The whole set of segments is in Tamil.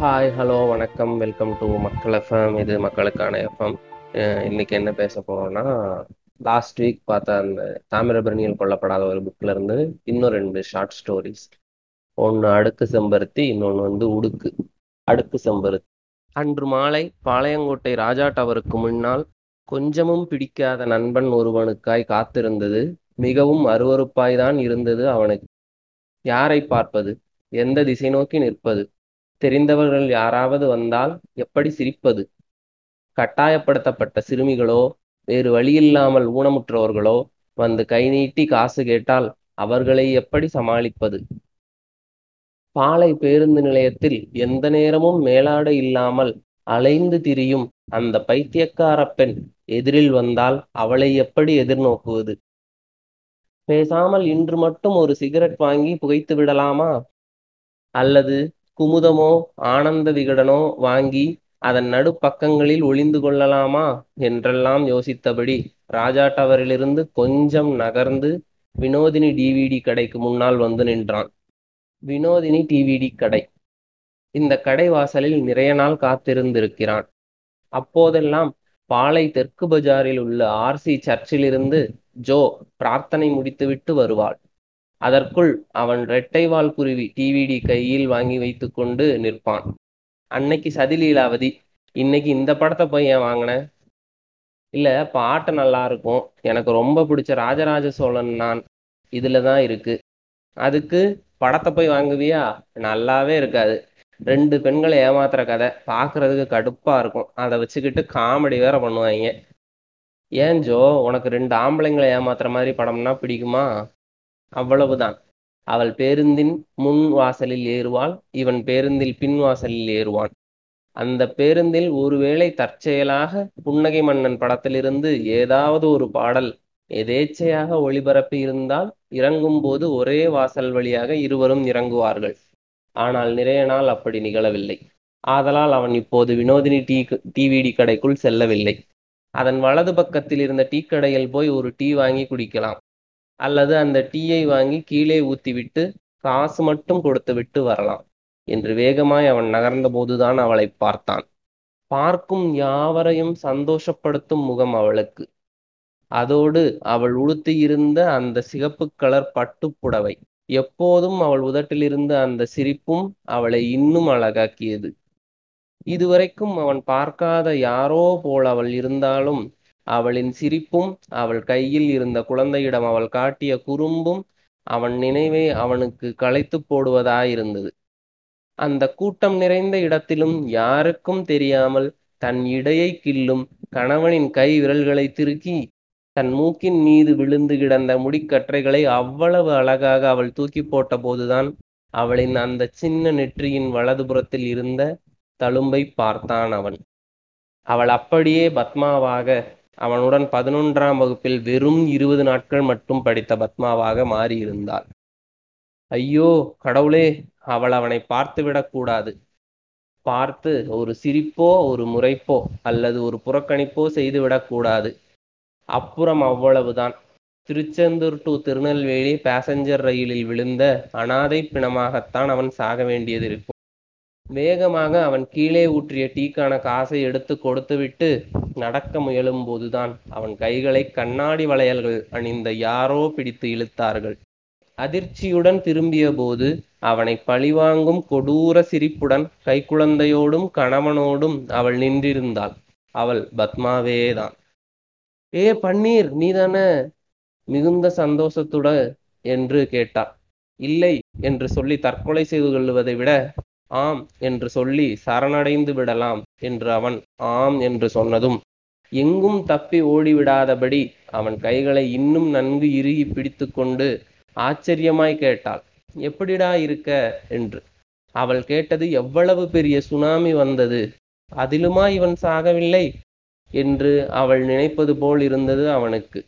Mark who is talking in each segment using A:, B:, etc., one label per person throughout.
A: ஹாய் ஹலோ வணக்கம். வெல்கம் டு மக்கள் எஃப்எம் இது மக்களுக்கான எஃப்எம் இன்னைக்கு என்ன பேச போறோம்னா லாஸ்ட் வீக் பார்த்த அந்த தாமிரபரணியில் கொல்லப்படாத ஒரு புக்ல இருந்து இன்னும் ரெண்டு ஷார்ட் ஸ்டோரிஸ் ஒன்று அடுக்கு செம்பருத்தி இன்னொன்று வந்து உடுக்கு. அடுக்கு செம்பருத்தி. அன்று மாலை பாளையங்கோட்டை ராஜா டவருக்கு முன்னால் கொஞ்சமும் பிடிக்காத நண்பன் ஒருவனுக்காய் காத்திருந்தது. மிகவும் அருவருப்பாய்தான் இருந்தது அவனுக்கு. யாரை பார்ப்பது? எந்த திசை நோக்கி நிற்பது? தெரிந்தவர்கள் யாராவது வந்தால் எப்படி சிரிப்பது? கட்டாயப்படுத்தப்பட்ட சிறுமிகளோ வேறு வழியில்லாமல் ஊனமுற்றவர்களோ வந்து கை நீட்டி காசு கேட்டால் அவர்களை எப்படி சமாளிப்பது? பாலை பேருந்து நிலையத்தில் எந்த நேரமும் மேலாடை இல்லாமல் அலைந்து திரியும் அந்த பைத்தியக்கார பெண் எதிரில் வந்தால் அவளை எப்படி எதிர்நோக்குவது? பேசாமல் இன்று மட்டும் ஒரு சிகரெட் வாங்கி புகைத்து விடலாமா? அல்லது குமுதமோ ஆனந்த விகடனோ வாங்கி அதன் நடுப்பக்கங்களில் ஒளிந்து கொள்ளலாமா என்றெல்லாம் யோசித்தபடி ராஜா டவரிலிருந்து கொஞ்சம் நகர்ந்து வினோதினி டிவிடி கடைக்கு முன்னால் வந்து நின்றான். வினோதினி டிவிடி கடை. இந்த கடை வாசலில் நிறைய நாள் காத்திருந்திருக்கிறான். அப்போதெல்லாம் பாலை தெற்கு பஜாரில் உள்ள ஆர்சி சர்ச்சிலிருந்து ஜோ பிரார்த்தனை முடித்துவிட்டு வருவாள். அதற்குள் அவன் ரெட்டைவால் குருவி டிவிடி கையில் வாங்கி வைத்துக்கொண்டு நிற்பான். அன்னைக்கு சதிலீலாவதி இன்னைக்கு இந்த படத்தை போய் ஏன் வாங்கினேன் இல்ல பாட்டு நல்லா இருக்கும். எனக்கு ரொம்ப பிடிச்ச ராஜராஜ சோழன் நான். இதுல தான் இருக்கு. அதுக்கு படத்தை போய் வாங்குவியா? நல்லாவே இருக்காது. ரெண்டு பெண்களை ஏமாத்துற கதை. பார்க்கறதுக்கு கடுப்பா இருக்கும். அதை வச்சுக்கிட்டு காமெடி வேற பண்ணுவாங்க. ஏன் ஜோ உனக்கு ரெண்டு ஆம்பளைங்களை ஏமாத்துற மாதிரி படம்னா பிடிக்குமா? அவ்வளவுதான். அவள் பேருந்தின் முன் வாசலில் ஏறுவாள் இவன் பேருந்தில் பின் வாசலில் ஏறுவான். அந்த பேருந்தில் ஒருவேளை தற்செயலாக புன்னகை மன்னன் படத்திலிருந்து ஏதாவது ஒரு பாடல் எதேச்சையாக ஒளிபரப்பி இருந்தால் இறங்கும் போது ஒரே வாசல் வழியாக இருவரும் இறங்குவார்கள். ஆனால் நிறைய நாள் அப்படி நிகழவில்லை. ஆதலால் அவன் இப்போது வினோதினி டீ டிவிடி கடைக்குள் செல்லவில்லை. அதன் வலது பக்கத்தில் இருந்த டீ கடையில் போய் ஒரு டீ வாங்கி குடிக்கலாம். அல்லது அந்த டீயை வாங்கி கீழே ஊத்திவிட்டு காசு மட்டும் கொடுத்து விட்டு வரலாம் என்று வேகமாய் அவன் நகர்ந்த போதுதான் அவளை பார்த்தான். பார்க்கும் யாவரையும் சந்தோஷப்படுத்தும் முகம் அவளுக்கு. அதோடு அவள் உடுத்தியிருந்த அந்த சிகப்பு கலர் பட்டுப்புடவை எப்போதும் அவள் உதட்டிலிருந்த அந்த சிரிப்பும் அவளை இன்னும் அழகாக்கியது. இதுவரைக்கும் அவன் பார்க்காத யாரோ போல் அவள் இருந்தாலும் அவளின் சிரிப்பும் அவள் கையில் இருந்த குழந்தையிடம் அவள் காட்டிய குறும்பும் அவன் நினைவை அவனுக்கு களைத்து போடுவதாயிருந்தது. அந்த கூட்டம் நிறைந்த இடத்திலும் யாருக்கும் தெரியாமல் தன் இடையை கிள்ளும் கணவனின் கை விரல்களை திருக்கி தன் மூக்கின் மீது விழுந்து கிடந்த முடிக்கற்றைகளை அவ்வளவு அழகாக அவள் தூக்கி போட்ட போதுதான் அவளின் அந்த சின்ன நெற்றியின் வலதுபுறத்தில் இருந்த தழும்பை பார்த்தான் அவன். அவள் அப்படியே பத்மாவாக அவனுடன் பதினொன்றாம் வகுப்பில் வெறும் இருபது நாட்கள் மட்டும் படித்த பத்மாவாக மாறியிருந்தாள். ஐயோ கடவுளே அவள் அவனை பார்த்து விடக்கூடாது. பார்த்து ஒரு சிரிப்போ ஒரு முறைப்போ அல்லது ஒரு புறக்கணிப்போ செய்து விடக்கூடாது. அப்புறம் அவ்வளவுதான். திருச்செந்தூர் டு திருநெல்வேலி பேசஞ்சர் ரயிலில் விழுந்த அனாதை பிணமாகத்தான் அவன் சாக வேண்டியது இருக்கும். வேகமாக அவன் கீழே ஊற்றிய டீக்கான காசை எடுத்து கொடுத்துவிட்டு நடக்க முயலும் போதுதான் அவன் கைகளை கண்ணாடி வளையல்கள் அணிந்த யாரோ பிடித்து இழுத்தார்கள். அதிர்ச்சியுடன் திரும்பிய போது அவனை பழிவாங்கும் கொடூர சிரிப்புடன் கைக்குழந்தையோடும் கணவனோடும் அவள் நின்றிருந்தாள். அவள் பத்மாவேதான். ஏ பன்னீர் நீதானே மிகுந்த சந்தோஷத்துடன்? என்று கேட்டார் இல்லை என்று சொல்லி தற்கொலை செய்து கொள்வதை விட ஆம் என்று சொல்லி சரணடைந்து விடலாம் என்று அவன் ஆம் என்று சொன்னதும் எங்கும் தப்பி ஓடிவிடாதபடி அவன் கைகளை இன்னும் நன்கு இறுகி பிடித்து கொண்டு ஆச்சரியமாய் கேட்டாள் எப்படிடா இருக்க? என்று. அவள் கேட்டது எவ்வளவு பெரிய சுனாமி வந்தது அதிலுமா இவன் சாகவில்லை? என்று அவள் நினைப்பது போல் இருந்தது அவனுக்கு.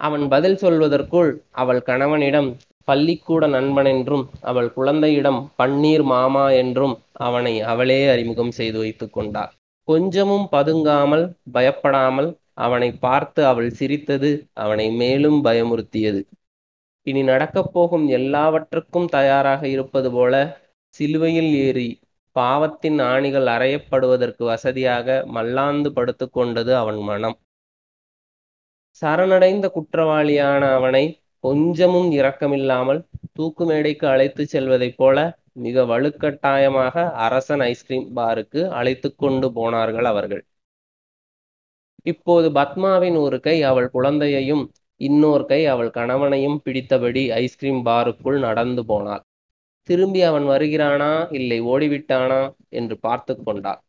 A: அவன் பதில் சொல்வதற்குள் அவள் கணவனிடம் பள்ளிக்கூட நண்பன் என்றும் அவள் குழந்தையிடம் பன்னீர் மாமா என்றும் அவனை அவளே அறிமுகம் செய்து வைத்துக் கொண்டார் கொஞ்சமும் பதுங்காமல் பயப்படாமல் அவனை பார்த்து அவள் சிரித்தது அவனை மேலும் பயமுறுத்தியது. இனி நடக்கப் போகும் எல்லாவற்றுக்கும் தயாராக இருப்பது போல சிலுவையில் ஏறி பாவத்தின் ஆணிகள் அறையப்படுவதற்கு வசதியாக மல்லாந்து படுத்துக் கொண்டது அவன் மனம். சரணடைந்த குற்றவாளியான அவனை கொஞ்சமும் இரக்கமில்லாமல் தூக்கு மேடைக்கு அழைத்துச் செல்வதைப் போல மிக வலுக்கட்டாயமாக அரசன் ஐஸ்கிரீம் பாருக்கு அழைத்து கொண்டு போனார்கள் அவர்கள். இப்போது பத்மாவின் ஒரு கை அவள் குழந்தையையும் இன்னொரு கை அவள் கணவனையும் பிடித்தபடி ஐஸ்கிரீம் பாருக்குள் நடந்து போனாள். திரும்பி அவன் வருகிறானா? இல்லை ஓடிவிட்டானா? என்று பார்த்து கொண்டாள்.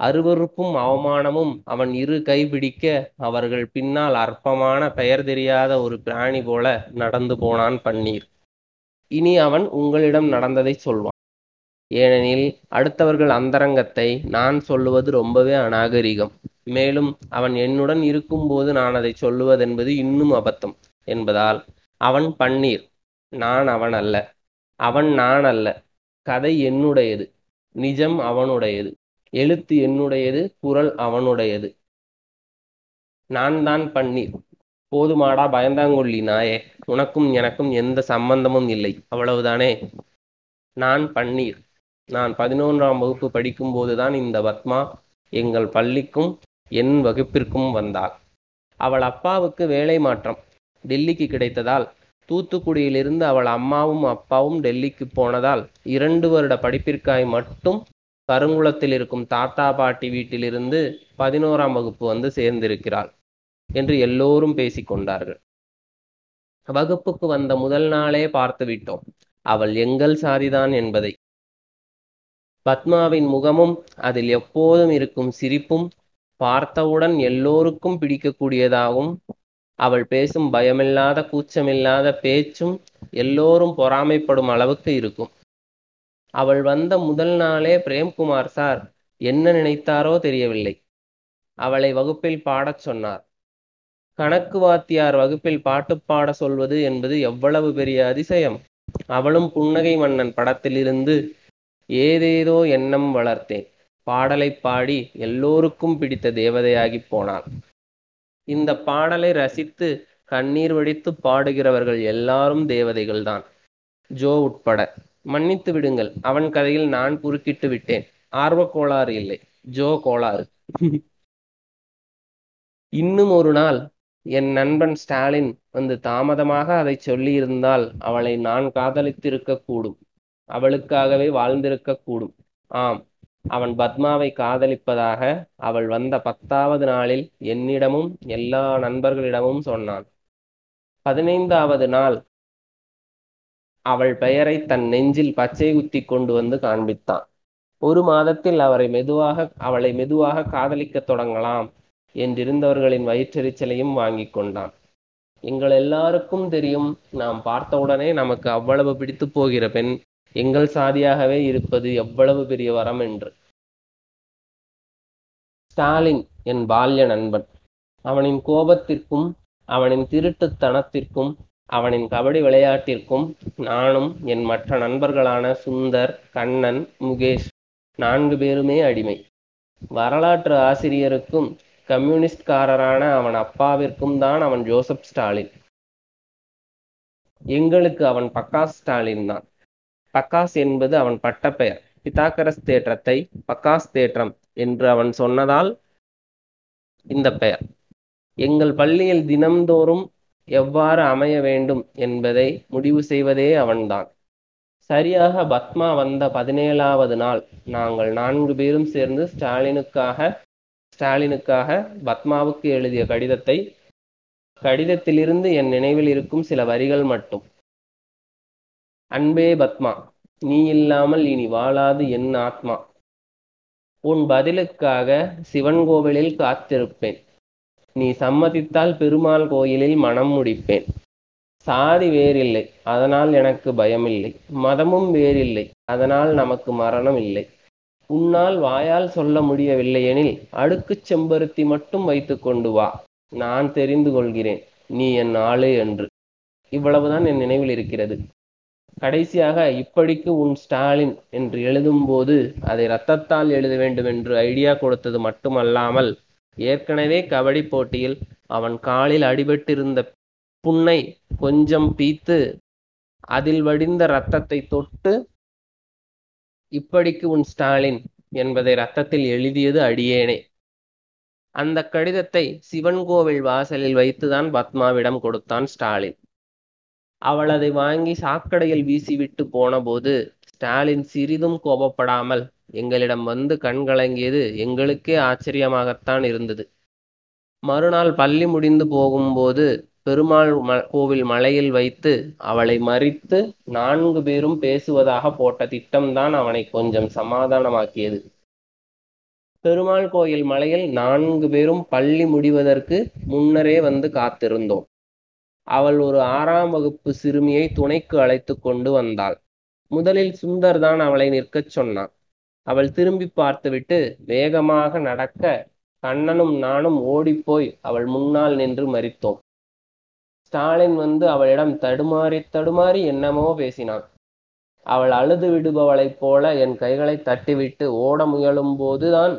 A: அருவருப்பும் அவமானமும் அவன் இரு கை பிடிக்க அவர்கள் பின்னால் அற்பமான பெயர் தெரியாத ஒரு பிராணி போல நடந்து போனான் பன்னீர். இனி அவன் உங்களிடம் நடந்ததை சொல்வான். ஏனெனில் அடுத்தவர்கள் அந்தரங்கத்தை நான் சொல்லுவது ரொம்பவே அநாகரிகம். மேலும் அவன் என்னுடன் இருக்கும்போது நான் அதை சொல்லுவதென்பது இன்னும் அபத்தம் என்பதால் அவன் பன்னீர் நான் அவன் அல்ல அவன் நான் அல்ல கதை என்னுடையது. நிஜம் அவனுடையது. எழுத்து என்னுடையது குரல் அவனுடையது. நான் தான் பன்னீர். போதுமாடா பயந்தாங்கொள்ளி நாயே. உனக்கும் எனக்கும் எந்த சம்பந்தமும் இல்லை. அவ்வளவுதானே? நான் பன்னீர். நான் பதினொன்றாம் வகுப்பு படிக்கும்போதுதான் இந்த பத்மா எங்கள் பள்ளிக்கும் என் வகுப்பிற்கும் வந்தாள். அவள் அப்பாவுக்கு வேலை மாற்றம். டெல்லிக்கு கிடைத்ததால் தூத்துக்குடியிலிருந்து அவள் அம்மாவும் அப்பாவும் டெல்லிக்கு போனதால் இரண்டு வருட படிப்பிற்காய் மட்டும் கருங்குளத்தில் இருக்கும் தாத்தா பாட்டி வீட்டிலிருந்து பதினோராம் வகுப்பு வந்து சேர்ந்திருக்கிறாள் என்று எல்லோரும் பேசிக்கொண்டார்கள். வகுப்புக்கு வந்த முதல் நாளே பார்த்து விட்டோம். அவள் எங்கள் சாதிதான் என்பதை. பத்மாவின் முகமும் அதில் எப்போதும் இருக்கும் சிரிப்பும் பார்த்தவுடன் எல்லோருக்கும் பிடிக்கக்கூடியதாகவும் அவள் பேசும் பயமில்லாத கூச்சமில்லாத பேச்சும் எல்லோரும் பொறாமைப்படும் அளவுக்கு இருக்கும். அவள் வந்த முதல் நாளே பிரேம்குமார் சார் என்ன நினைத்தாரோ தெரியவில்லை. அவளை வகுப்பில் பாடச் சொன்னார். கணக்கு வாத்தியார் வகுப்பில் பாட்டு பாட சொல்வது என்பது எவ்வளவு பெரிய அதிசயம். அவளும் புன்னகை மன்னன் படத்திலிருந்து ஏதேதோ எண்ணம் வளர்த்தேன். பாடலை பாடி எல்லோருக்கும் பிடித்த தேவதையாகி போனாள். இந்த பாடலை ரசித்து கண்ணீர் வடித்து பாடுகிறவர்கள் எல்லாரும் தேவதைகள்தான். ஜோ உட்பட மன்னித்து விடுங்கள். அவன் கதையில் நான் குறுக்கிட்டு விட்டேன். ஆர்வ கோளாறு இல்லை. ஜோ கோளாறு. இன்னும் ஒரு நாள் என் நண்பன் ஸ்டாலின் வந்து தாமதமாக அதை சொல்லியிருந்தால் அவளை நான் காதலித்திருக்க கூடும். அவளுக்காகவே வாழ்ந்திருக்க கூடும். ஆம் அவன் பத்மாவை காதலிப்பதாக அவள் வந்த பத்தாவது நாளில் என்னிடமும் எல்லா நண்பர்களிடமும் சொன்னான். பதினைந்தாவது நாள் அவள் பெயரை தன் நெஞ்சில் பச்சை குத்தி கொண்டு வந்து காண்பித்தான். ஒரு மாதத்தில் அவரை மெதுவாக அவளை மெதுவாக காதலிக்கத் தொடங்கலாம் என்றிருந்தவர்களின் வயிற்றெரிச்சலையும் வாங்கி கொண்டான். எங்கள் எல்லாருக்கும் தெரியும் நாம் பார்த்தவுடனே நமக்கு அவ்வளவு பிடித்து போகிற பெண் எங்கள் சாதியாகவே இருப்பது எவ்வளவு பெரிய வரம் என்று. ஸ்டாலின் என் பால்ய நண்பன். அவனின் கோபத்திற்கும் அவனின் திருட்டுத்தனத்திற்கும் அவனின் கபடி விளையாட்டிற்கும் நானும் என் மற்ற நண்பர்களான சுந்தர் கண்ணன் முகேஷ் நான்கு பேருமே அடிமை. வரலாற்று ஆசிரியருக்கும் கம்யூனிஸ்ட்காரரான அவன் அப்பாவிற்கும் தான் அவன் ஜோசப் ஸ்டாலின். எங்களுக்கு அவன் பக்காஸ் ஸ்டாலின் தான். பக்காஸ் என்பது அவன் பட்டப்பெயர். பித்தாக்கரஸ் தேற்றத்தை பக்காஸ் தேற்றம் என்று அவன் சொன்னதால் இந்த பெயர். எங்கள் பள்ளியில் தினம்தோறும் எவ்வாறு அமைய வேண்டும் என்பதை முடிவு செய்வதே அவன்தான். சரியாக பத்மா வந்த பதினேழாவது நாள் நாங்கள் நான்கு பேரும் சேர்ந்து ஸ்டாலினுக்காக ஸ்டாலினுக்காக பத்மாவுக்கு எழுதிய கடிதத்தை கடிதத்திலிருந்து என் நினைவில் இருக்கும் சில வரிகள் மட்டும். அன்பே பத்மா நீ இல்லாமல் இனி வாழாது என் ஆத்மா. உன் பதிலுக்காக சிவன் கோவிலில் காத்திருப்பேன். நீ சம்மதித்தால் பெருமாள் கோயிலில் மனம் முடிப்பேன். சாதி வேறில்லை அதனால் எனக்கு பயமில்லை. மதமும் வேறில்லை அதனால் நமக்கு மரணம் இல்லை. உன்னால் வாயால் சொல்ல முடியவில்லையெனில் அடுக்கு அடுக்குச் செம்பருத்தி மட்டும் வைத்து கொண்டு வா. நான் தெரிந்து கொள்கிறேன் நீ என் ஆளு என்று. இவ்வளவுதான் என் நினைவில் இருக்கிறது. கடைசியாக இப்படிக்கு உன் ஸ்டாலின் என்று எழுதும்போது அதை ரத்தத்தால் எழுத வேண்டும் என்று ஐடியா கொடுத்தது மட்டுமல்லாமல் ஏற்கனவே கபடி போட்டியில் அவன் காலில் அடிபட்டிருந்த புண்ணை கொஞ்சம் பீத்து அதில் வடிந்த ரத்தத்தை தொட்டு இப்படிக்கு உன் ஸ்டாலின் என்பதை ரத்தத்தில் எழுதியது அடியேனே. அந்த கடிதத்தை சிவன் கோவில் வாசலில் வைத்துதான் பத்மாவிடம் கொடுத்தான் ஸ்டாலின். அவள் அதை வாங்கி சாக்கடையில் வீசிவிட்டு போனபோது ஸ்டாலின் சிறிதும் கோபப்படாமல் எங்களிடம் வந்து கண்கலங்கியது எங்களுக்கே ஆச்சரியமாகத்தான் இருந்தது. மறுநாள் பள்ளி முடிந்து போகும்போது பெருமாள் ம கோவில் மலையில் வைத்து அவளை மறித்து நான்கு பேரும் பேசுவதாக போட்ட திட்டம்தான் அவனை கொஞ்சம் சமாதானமாக்கியது. பெருமாள் கோயில் மலையில் நான்கு பேரும் பள்ளி முடிவதற்கு முன்னரே வந்து காத்திருந்தோம். அவள் ஒரு ஆறாம் வகுப்பு சிறுமியை துணைக்கு அழைத்து கொண்டு வந்தாள். முதலில் சுந்தர் தான் அவளை நிற்கச் சொன்னான். அவள் திரும்பி பார்த்துவிட்டு வேகமாக நடக்க கண்ணனும் நானும் ஓடிப்போய் அவள் முன்னால் நின்று மறித்தோம் ஸ்டாலின் வந்து அவளிடம் தடுமாறி தடுமாறி என்னமோ பேசினான். அவள் அழுது விடுபவளைப் போல என் கைகளை தட்டிவிட்டு ஓட முயலும் போதுதான்.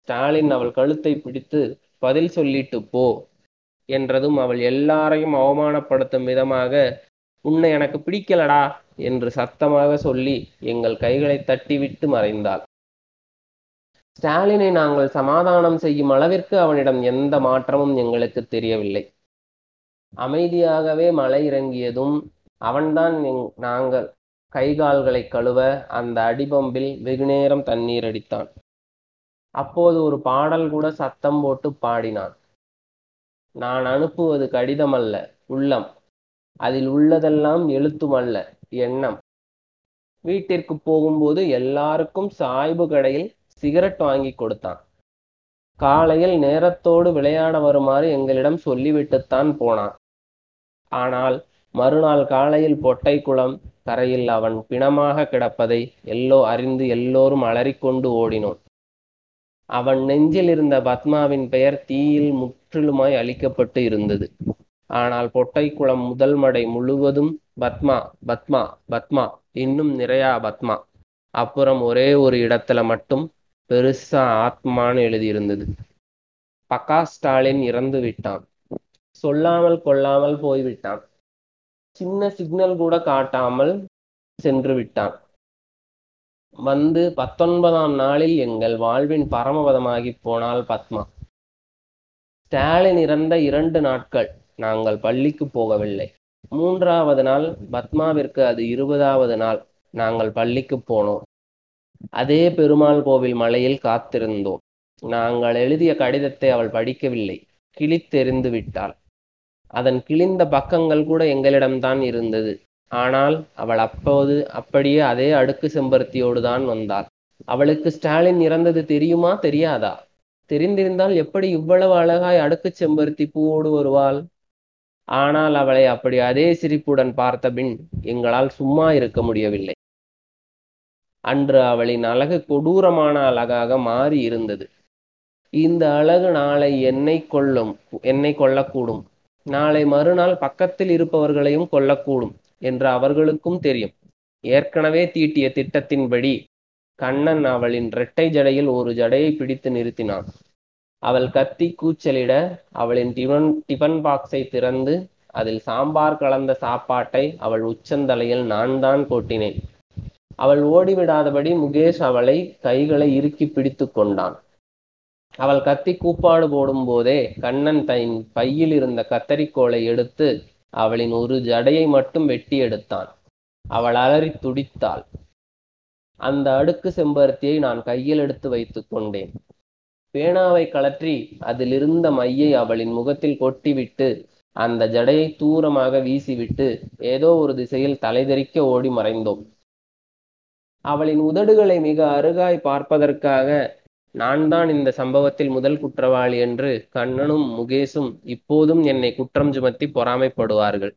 A: ஸ்டாலின் அவள் கழுத்தை பிடித்து பதில் சொல்லிட்டு போ என்றதும் அவள் எல்லாரையும் அவமானப்படுத்தும் விதமாக உன்னை எனக்கு பிடிக்கலடா என்று சத்தமாக சொல்லி எங்கள் கைகளை தட்டிவிட்டு மறைந்தாள். ஸ்டாலினை நாங்கள் சமாதானம் செய்யும் அளவிற்கு அவனிடம் எந்த மாற்றமும் எங்களுக்கு தெரியவில்லை. அமைதியாகவே மலை இறங்கியதும் அவன்தான் நாங்கள் கைகால்களை கழுவ அந்த அடிபம்பில் வெகுநேரம் தண்ணீர் அடித்தான். அப்போது ஒரு பாடல் கூட சத்தம் போட்டு பாடினான். நான் அனுப்புவது கடிதம் அல்ல உள்ளம். அதில் உள்ளதெல்லாம் எழுத்தும் அல்ல. எண்ணம். வீட்டிற்கு போகும்போது எல்லாருக்கும் சாய்பு கடையில் சிகரெட் வாங்கி கொடுத்தான். காலையில் நேரத்தோடு விளையாட வருமாறு எங்களிடம் சொல்லிவிட்டுத்தான் போனான். ஆனால் மறுநாள் காலையில் பொட்டை குளம் கரையில் அவன் பிணமாக கிடப்பதை எல்லோ அறிந்து எல்லோரும் அலறிக்கொண்டு ஓடினோம். அவன் நெஞ்சில் இருந்த பத்மாவின் பெயர் தீயில் முற்றிலுமாய் அழிக்கப்பட்டு இருந்தது. ஆனால் பொட்டைக்குளம் முதல் மடை முழுவதும் பத்மா பத்மா பத்மா இன்னும் நிறையா பத்மா. அப்புறம் ஒரே ஒரு இடத்துல மட்டும் பெருசா ஆத்மான்னு எழுதியிருந்தது. பக்கா ஸ்டாலின் இறந்து விட்டான். சொல்லாமல் கொள்ளாமல் போய்விட்டான். சின்ன சிக்னல் கூட காட்டாமல் சென்று விட்டான். வந்து பத்தொன்பதாம் நாளில் எங்கள் வாழ்வின் பரமபதமாகி போனாள் பத்மா. ஸ்டாலின் இறந்த இரண்டு நாட்கள். நாங்கள் பள்ளிக்கு போகவில்லை. மூன்றாவது நாள் பத்மாவிற்கு அது இருபதாவது நாள் நாங்கள் பள்ளிக்கு போனோம். அதே பெருமாள் கோவில் மலையில் காத்திருந்தோம். நாங்கள் எழுதிய கடிதத்தை அவள் படிக்கவில்லை. கிழித்தெறிந்து விட்டாள். அதன் கிழிந்த பக்கங்கள் கூட எங்களிடம்தான் இருந்தது. ஆனால் அவள் அப்போது அப்படியே அதே அடுக்கு செம்பருத்தியோடு தான் வந்தாள். அவளுக்கு ஸ்டாலின் இறந்தது தெரியுமா தெரியாதா? தெரிந்திருந்தால் எப்படி இவ்வளவு அழகாய் அடுக்கு செம்பருத்தி பூவோடு வருவாள்? ஆனால் அவளை அப்படி அதே சிரிப்புடன் பார்த்தபின் எங்களால் சும்மா இருக்க முடியவில்லை. அன்று அவளின் அழகு கொடூரமான அழகாக மாறி இருந்தது. இந்த அழகு நாளை என்னை கொள்ளும் என்னை கொல்லக்கூடும். நாளை மறுநாள் பக்கத்தில் இருப்பவர்களையும் கொல்லக்கூடும் என்று அவர்களுக்கும் தெரியும். ஏற்கனவே தீட்டிய திட்டத்தின்படி கண்ணன் அவளின் இரட்டை ஜடையில் ஒரு ஜடையை பிடித்து நிறுத்தினான். அவள் கத்தி கூச்சலிட அவளின் டிபன் டிபன் பாக்ஸை திறந்து அதில் சாம்பார் கலந்த சாப்பாட்டை அவள் உச்சந்தலையில் நான் தான் கொட்டினேன் அவள் ஓடிவிடாதபடி முகேஷ் அவளை கைகளை இறுக்கி பிடித்து கொண்டான். அவள் கத்தி கூப்பாடு போடும் போதே கண்ணன் தன் பையில் இருந்த கத்தரிக்கோலை எடுத்து அவளின் ஒரு ஜடையை மட்டும் வெட்டி எடுத்தான். அவள் அலறி துடித்தாள். அந்த அடுக்கு செம்பருத்தியை நான் கையில் எடுத்து வைத்துக் கொண்டேன். பேனாவை கலற்றி அதிலிருந்த மையை அவளின் முகத்தில் கொட்டிவிட்டு அந்த ஜடையை தூரமாக வீசிவிட்டு ஏதோ ஒரு திசையில் தலைதெறிக்க ஓடி மறைந்தோம். அவளின் உதடுகளை மிக அருகாய் பார்ப்பதற்காக நான் தான் இந்த சம்பவத்தில் முதல் குற்றவாளி என்று கண்ணனும் முகேஷும் இப்போதும் என்னை குற்றம் சுமத்தி பொறாமைப்படுவார்கள்.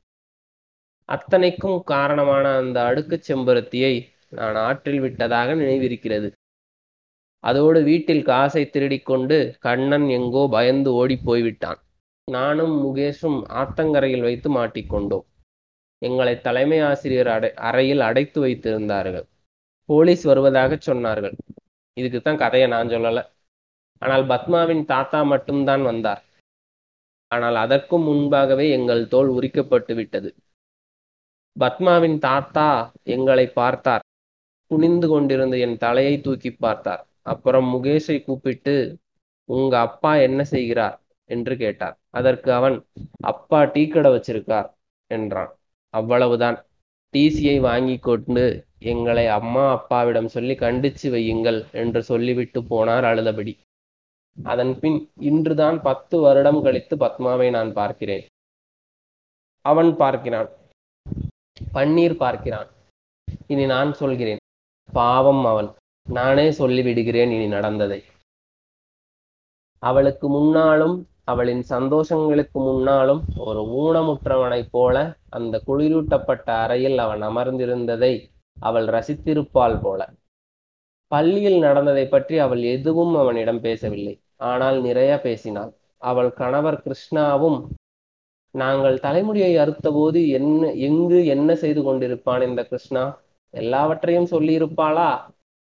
A: அத்தனைக்கும் காரணமான அந்த அடுக்கு செம்பருத்தியை நான் ஆற்றில் விட்டதாக நினைவிருக்கிறது. அதோடு வீட்டில் காசை திருடிக்கொண்டு கண்ணன் எங்கோ பயந்து ஓடி போய்விட்டான் நானும் முகேஷும் ஆத்தங்கரையில் வைத்து மாட்டிக்கொண்டோம். எங்களை தலைமை ஆசிரியர் அடை அறையில் அடைத்து வைத்திருந்தார்கள். போலீஸ் வருவதாக சொன்னார்கள். இதுக்கு தான் கதையை நான் சொல்லலை. ஆனால் பத்மாவின் தாத்தா மட்டும்தான் வந்தார். ஆனால் அதற்கும் முன்பாகவே எங்கள் தோல் உரிக்கப்பட்டு விட்டது. பத்மாவின் தாத்தா எங்களை பார்த்தார். குனிந்து கொண்டிருந்த என் தலையை தூக்கி பார்த்தார். அப்புறம் முகேஷை கூப்பிட்டு உங்க அப்பா என்ன செய்கிறார்? என்று கேட்டார். அதற்கு அவன் அப்பா டீ கடை வச்சிருக்கார் என்றான். அவ்வளவுதான். டிசியை வாங்கி கொண்டு எங்களை அம்மா அப்பாவிடம் சொல்லி கண்டிச்சு வையுங்கள் என்று சொல்லிவிட்டு போனார் அழுதபடி. அதன் பின் இன்றுதான் பத்து வருடம் கழித்து பத்மாவை நான் பார்க்கிறேன். அவன் பார்க்கிறான். பன்னீர் பார்க்கிறான். இனி நான் சொல்கிறேன். பாவம் அவன். நானே சொல்லிவிடுகிறேன் இனி நடந்ததை. அவளுக்கு முன்னாலும் அவளின் சந்தோஷங்களுக்கு முன்னாலும் ஒரு ஊனமுற்றவனைப் போல அந்த குளிரூட்டப்பட்ட அறையில் அவன் அமர்ந்திருந்ததை அவள் ரசித்திருப்பாள் போல. பள்ளியில் நடந்ததை பற்றி அவள் எதுவும் அவனிடம் பேசவில்லை. ஆனால் நிறைய பேசினாள். அவள் கணவர் கிருஷ்ணாவும் நாங்கள் தலைமுடியை அறுத்தபோது என்ன எங்கு என்ன செய்து கொண்டிருப்பான் இந்த கிருஷ்ணா? எல்லாவற்றையும் சொல்லியிருப்பாளா?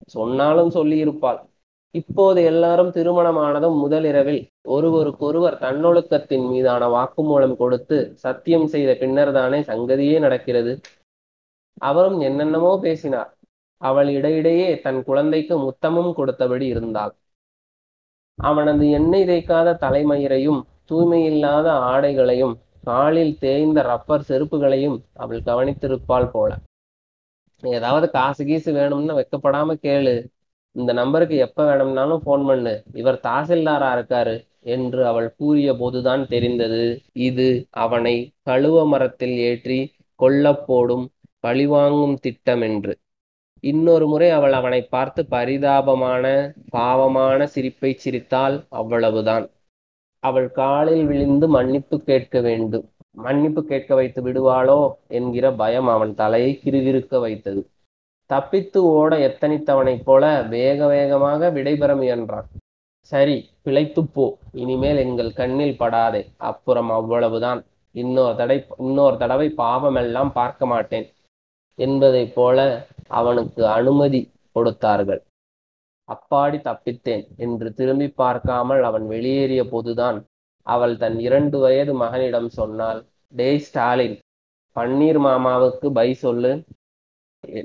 A: சொன்னாலும் சொல்லியிருப்பாள். இப்போது எல்லாரும் திருமணமானதும் முதலிரவில் ஒருவருக்கொருவர் தன்னொழுக்கத்தின் மீதான வாக்குமூலம் கொடுத்து சத்தியம் செய்த பின்னர் தானே சங்கதியே நடக்கிறது. அவரும் என்னென்னமோ பேசினார். அவள் இடையிடையே தன் குழந்தைக்கு முத்தமும் கொடுத்தபடி இருந்தாள். அவனது எண்ணெய் தேய்க்காத தலைமயிரையும் தூய்மையில்லாத ஆடைகளையும் காலில் தேய்ந்த ரப்பர் செருப்புகளையும் அவள் கவனித்திருப்பாள் போல. ஏதாவது காசு கீசு வேணும்னு வைக்கப்படாம கேளு. இந்த நம்பருக்கு எப்ப வேணும்னாலும் போன் பண்ணு. இவர் தாசில்தாரா இருக்காரு என்று அவள் கூறிய போதுதான் தெரிந்தது. இது அவனை கழுவ மரத்தில் ஏற்றி கொல்லப் போடும் பழிவாங்கும் திட்டம் என்று இன்னொரு முறை அவள் அவனை பார்த்து பரிதாபமான பாவமான சிரிப்பை சிரித்தால் அவ்வளவுதான். அவள் காலில் விழுந்து மன்னிப்பு கேட்க வேண்டும். மன்னிப்பு கேட்க வைத்து விடுவாளோ என்கிற பயம் அவன் தலையை கிறுகிறுக்க வைத்தது. தப்பித்து ஓட எத்தனித்தவனைப் போல வேக வேகமாக விடைபெற முயன்றான். சரி பிழைத்துப் போ. இனிமேல் எங்கள் கண்ணில் படாதே. அப்புறம் அவ்வளவுதான். இன்னொரு தடவை இன்னொரு தடவை பாவமெல்லாம் பார்க்க மாட்டேன் என்பதைப் போல அவனுக்கு அனுமதி கொடுத்தார்கள். அப்பாடி தப்பித்தேன் என்று திரும்பி பார்க்காமல் அவன் வெளியேறிய போதுதான் அவள் தன் இரண்டு வயது மகனிடம் சொன்னாள் டேய் ஸ்டாலின் பன்னீர் மாமாவுக்கு பை சொல்லு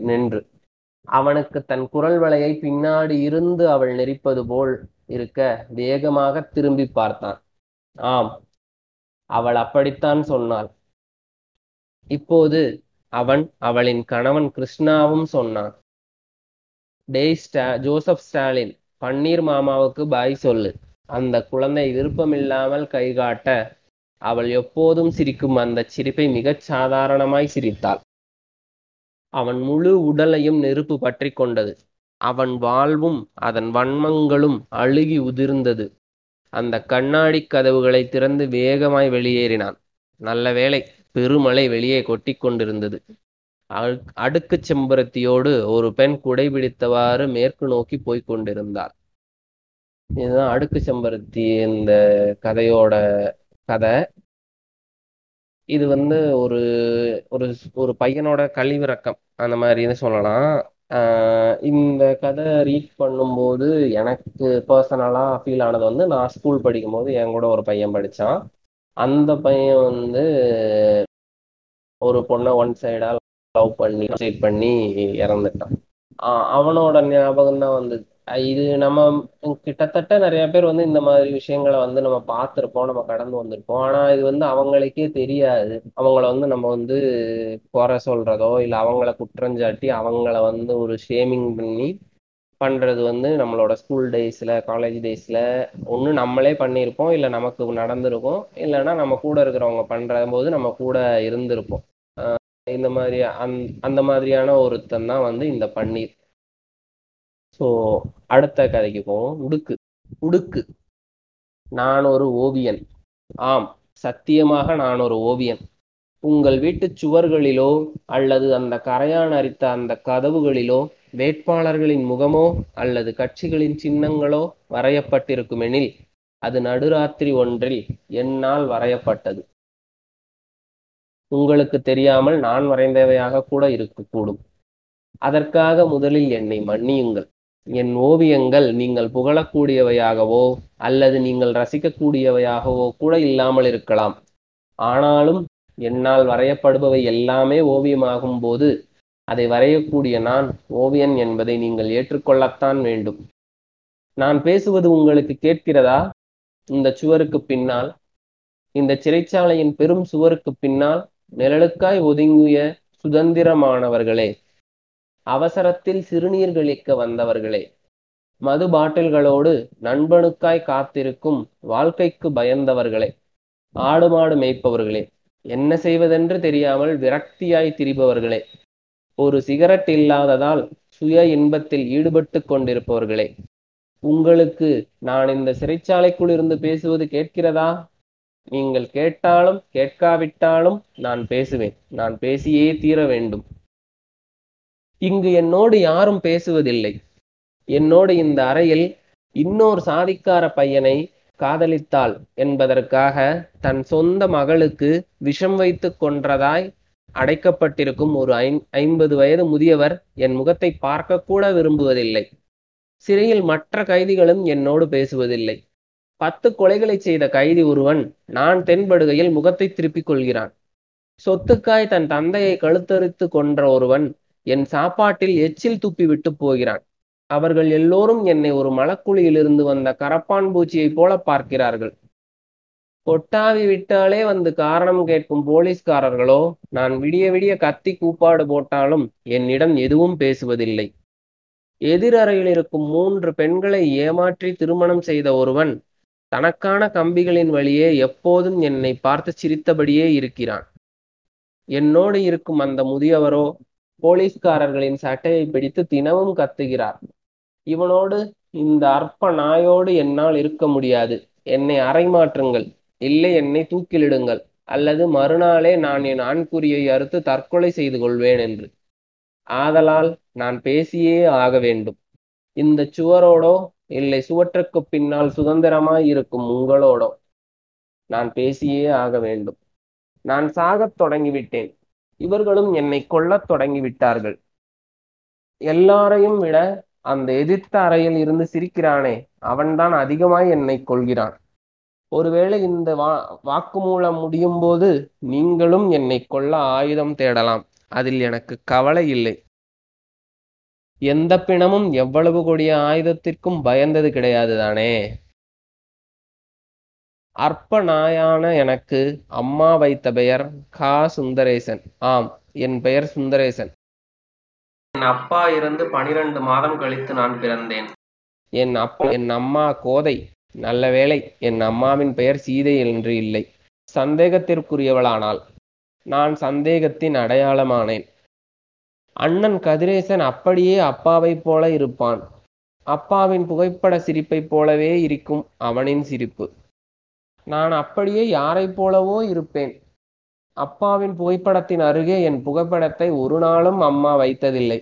A: நின்று. அவனுக்கு தன் குரல் வலையை பின்னாடி இருந்து அவள் நெரிப்பது போல் இருக்க வேகமாக திரும்பி பார்த்தான். ஆம் அவள் அப்படித்தான் சொன்னாள். இப்போது அவன் அவளின் கணவன் கிருஷ்ணாவும் சொன்னான் டேய் ஸ்டா ஜோசப் ஸ்டாலின் பன்னீர் மாமாவுக்கு பாய் சொல்லு. அந்த குழந்தை விருப்பமில்லாமல் கைகாட்ட அவள் எப்போதும் சிரிக்கும் அந்த சிரிப்பை மிகச் சாதாரணமாய் சிரித்தாள். அவன் முழு உடலையும் நெருப்பு பற்றி கொண்டது. அவன் வாழ்வும் அதன் வன்மங்களும் அழுகி உதிர்ந்தது. அந்த கண்ணாடி கதவுகளை திறந்து வேகமாய் வெளியேறினான். நல்ல வேளை பெருமழை வெளியே கொட்டி கொண்டிருந்தது. அடுக்கு செம்பருத்தியோடு ஒரு பெண் குடை பிடித்தவாறு மேற்கு நோக்கி போய்க் கொண்டிருந்தாள். இதுதான் அடுக்கு செம்பருத்தி இந்த கதையோட கதை. இது வந்து ஒரு ஒரு ஒரு பையனோட கழிவிறக்கம் அந்த மாதிரின்னு சொல்லலாம். இந்த கதை ரீட் பண்ணும்போது எனக்கு பர்சனலாக ஃபீல் ஆனது வந்து நான் ஸ்கூல் படிக்கும்போது என் கூட ஒரு பையன் படித்தான் அந்த பையன் வந்து ஒரு பொண்ணை ஒன் சைடாக லவ் பண்ணி சைட் பண்ணி இறந்துட்டான். அவனோட ஞாபகம் தான் வந்து இது நம்ம கிட்டத்தட்ட நிறைய பேர் வந்து இந்த மாதிரி விஷயங்களை வந்து நம்ம பார்த்துருப்போம் நம்ம கடந்து வந்திருப்போம். ஆனா இது வந்து அவங்களுக்கே தெரியாது. அவங்கள வந்து நம்ம வந்து குறை சொல்றதோ இல்லை அவங்கள குற்றஞ்சாட்டி அவங்கள வந்து ஒரு ஷேமிங் பண்ணி பண்றது வந்து நம்மளோட ஸ்கூல் டேஸ்ல காலேஜ் டேஸ்ல ஒன்று நம்மளே பண்ணியிருப்போம் இல்லை நமக்கு நடந்திருக்கும். இல்லைன்னா நம்ம கூட இருக்கிறவங்க பண்ற போது நம்ம கூட இருந்திருப்போம். இந்த மாதிரி அந் அந்த மாதிரியான ஒருத்தன் தான் வந்து இந்த பன்னீர். ஸோ அடுத்த கதைக்கு போவோம். உடுக்கு. உடுக்கு. நான் ஒரு ஓவியன். ஆம் சத்தியமாக நான் ஒரு ஓவியன். உங்கள் வீட்டு சுவர்களிலோ அல்லது அந்த கரையான் அரித்த அந்த கதவுகளிலோ வேட்பாளர்களின் முகமோ அல்லது கட்சிகளின் சின்னங்களோ வரையப்பட்டிருக்குமெனில் அது நடுராத்திரி ஒன்றில் என்னால் வரையப்பட்டது. உங்களுக்கு தெரியாமல் நான் வரைந்தவையாக கூட இருக்கக்கூடும். அதற்காக முதலில் என்னை மன்னியுங்கள். என் ஓவியங்கள் நீங்கள் புகழக்கூடியவையாகவோ அல்லது நீங்கள் ரசிக்கக்கூடியவையாகவோ கூட இல்லாமல் இருக்கலாம். ஆனாலும் என்னால் வரையப்படுபவை எல்லாமே ஓவியமாகும் போது அதை வரையக்கூடிய நான் ஓவியன் என்பதை நீங்கள் ஏற்றுக்கொள்ளத்தான் வேண்டும். நான் பேசுவது உங்களுக்கு கேட்கிறதா? இந்த சுவருக்கு பின்னால் இந்த சிறைச்சாலையின் பெரும் சுவருக்கு பின்னால் நிழலுக்காய் ஒதுங்கிய சுதந்திரமானவர்களே அவசரத்தில் சிறுநீர் கழிக்க வந்தவர்களே மது பாட்டில்களோடு நண்பனுக்காய் காத்திருக்கும் வாழ்க்கைக்கு பயந்தவர்களே ஆடு மாடு மேய்ப்பவர்களே என்ன செய்வதென்று தெரியாமல் விரக்தியாய் திரிபவர்களே ஒரு சிகரெட் இல்லாததால் சுய இன்பத்தில் ஈடுபட்டு கொண்டிருப்பவர்களே உங்களுக்கு நான் இந்த சிறைச்சாலைக்குள் இருந்து பேசுவது கேட்கிறதா? நீங்கள் கேட்டாலும் கேட்காவிட்டாலும் நான் பேசுவேன். நான் பேசியே தீர வேண்டும். இங்கு என்னோடு யாரும் பேசுவதில்லை. என்னோடு இந்த அறையில் இன்னொரு சாதிக்கார பையனை காதலித்தாள் என்பதற்காக தன் சொந்த மகளுக்கு விஷம் வைத்து கொன்றதாய் அடைக்கப்பட்டிருக்கும் ஒரு ஐ ஐம்பது வயது முதியவர் என் முகத்தை பார்க்க கூட விரும்புவதில்லை. சிறையில் மற்ற கைதிகளும் என்னோடு பேசுவதில்லை. பத்து கொலைகளை செய்த கைதி ஒருவன் நான் தென்படுகையில் முகத்தை திருப்பிக் கொள்கிறான். சொத்துக்காய் தன் தந்தையை கழுத்தறுத்து கொன்ற ஒருவன் என் சாப்பாட்டில் எச்சில் துப்பி விட்டு போகிறான். அவர்கள் எல்லோரும் என்னை ஒரு மலக்குழியிலிருந்து வந்த கரப்பான் பூச்சியைப் போல பார்க்கிறார்கள். கொட்டாவி விட்டாலே வந்து காரணம் கேட்கும் போலீஸ்காரர்களோ நான் விடிய விடிய கத்தி கூப்பாடு போட்டாலும் என்னிடம் எதுவும் பேசுவதில்லை. எதிரறையில் இருக்கும் மூன்று பெண்களை ஏமாற்றி திருமணம் செய்த ஒருவன் தனக்கான கம்பிகளின் வழியே எப்போதும் என்னை பார்த்து சிரித்தபடியே இருக்கிறான். என்னோடு இருக்கும் அந்த முதியவரோ போலீஸ்காரர்களின் சட்டையை பிடித்து தினமும் கத்துகிறார். இவனோடு இந்த அற்ப நாயோடு என்னால் இருக்க முடியாது. என்னை அறைமாற்றுங்கள் இல்லை என்னை தூக்கிலிடுங்கள். அல்லது மறுநாளே நான் என் ஆண்குறியை அறுத்து தற்கொலை செய்து கொள்வேன் என்று. ஆதலால் நான் பேசியே ஆக வேண்டும். இந்த சுவரோடோ இல்லை சுவற்றுக்கு பின்னால் சுதந்திரமாய் இருக்கும் உங்களோடோ. நான் பேசியே ஆக வேண்டும். நான் சாகத் தொடங்கிவிட்டேன். இவர்களும் என்னை கொல்லத் தொடங்கிவிட்டார்கள். எல்லாரையும் விட அந்த எதிர்த்த அறையில் இருந்து சிரிக்கிறானே அவன்தான் அதிகமாய் என்னை கொள்கிறான் ஒருவேளை இந்த வா வாக்குமூலம் முடியும் போது நீங்களும் என்னை கொல்ல ஆயுதம் தேடலாம். அதில் எனக்கு கவலை இல்லை. எந்த பிணமும் எவ்வளவு கொடிய ஆயுதத்திற்கும் பயந்தது கிடையாது தானே? அற்ப நாயான எனக்கு அம்மா வைத்த பெயர் கா. சுந்தரேசன். ஆம் என் பெயர் சுந்தரேசன். என் அப்பா இறந்து பனிரெண்டு மாதம் கழித்து நான் பிறந்தேன். என் அப்பா என் அம்மா கோதை நல்ல வேளை என் அம்மாவின் பெயர் சீதை என்று இல்லை. சந்தேகத்திற்குரியவளானாள் நான் சந்தேகத்தின் அடையாளமானேன். அண்ணன் கதிரேசன் அப்படியே அப்பாவைப் போல இருப்பான். அப்பாவின் புகைப்பட சிரிப்பைப் போலவே இருக்கும் அவனின் சிரிப்பு. நான் அப்படியே யாரைப் போலவோ இருப்பேன். அப்பாவின் புகைப்படத்தின் அருகே என் புகைப்படத்தை ஒரு நாளும் அம்மா வைத்ததில்லை.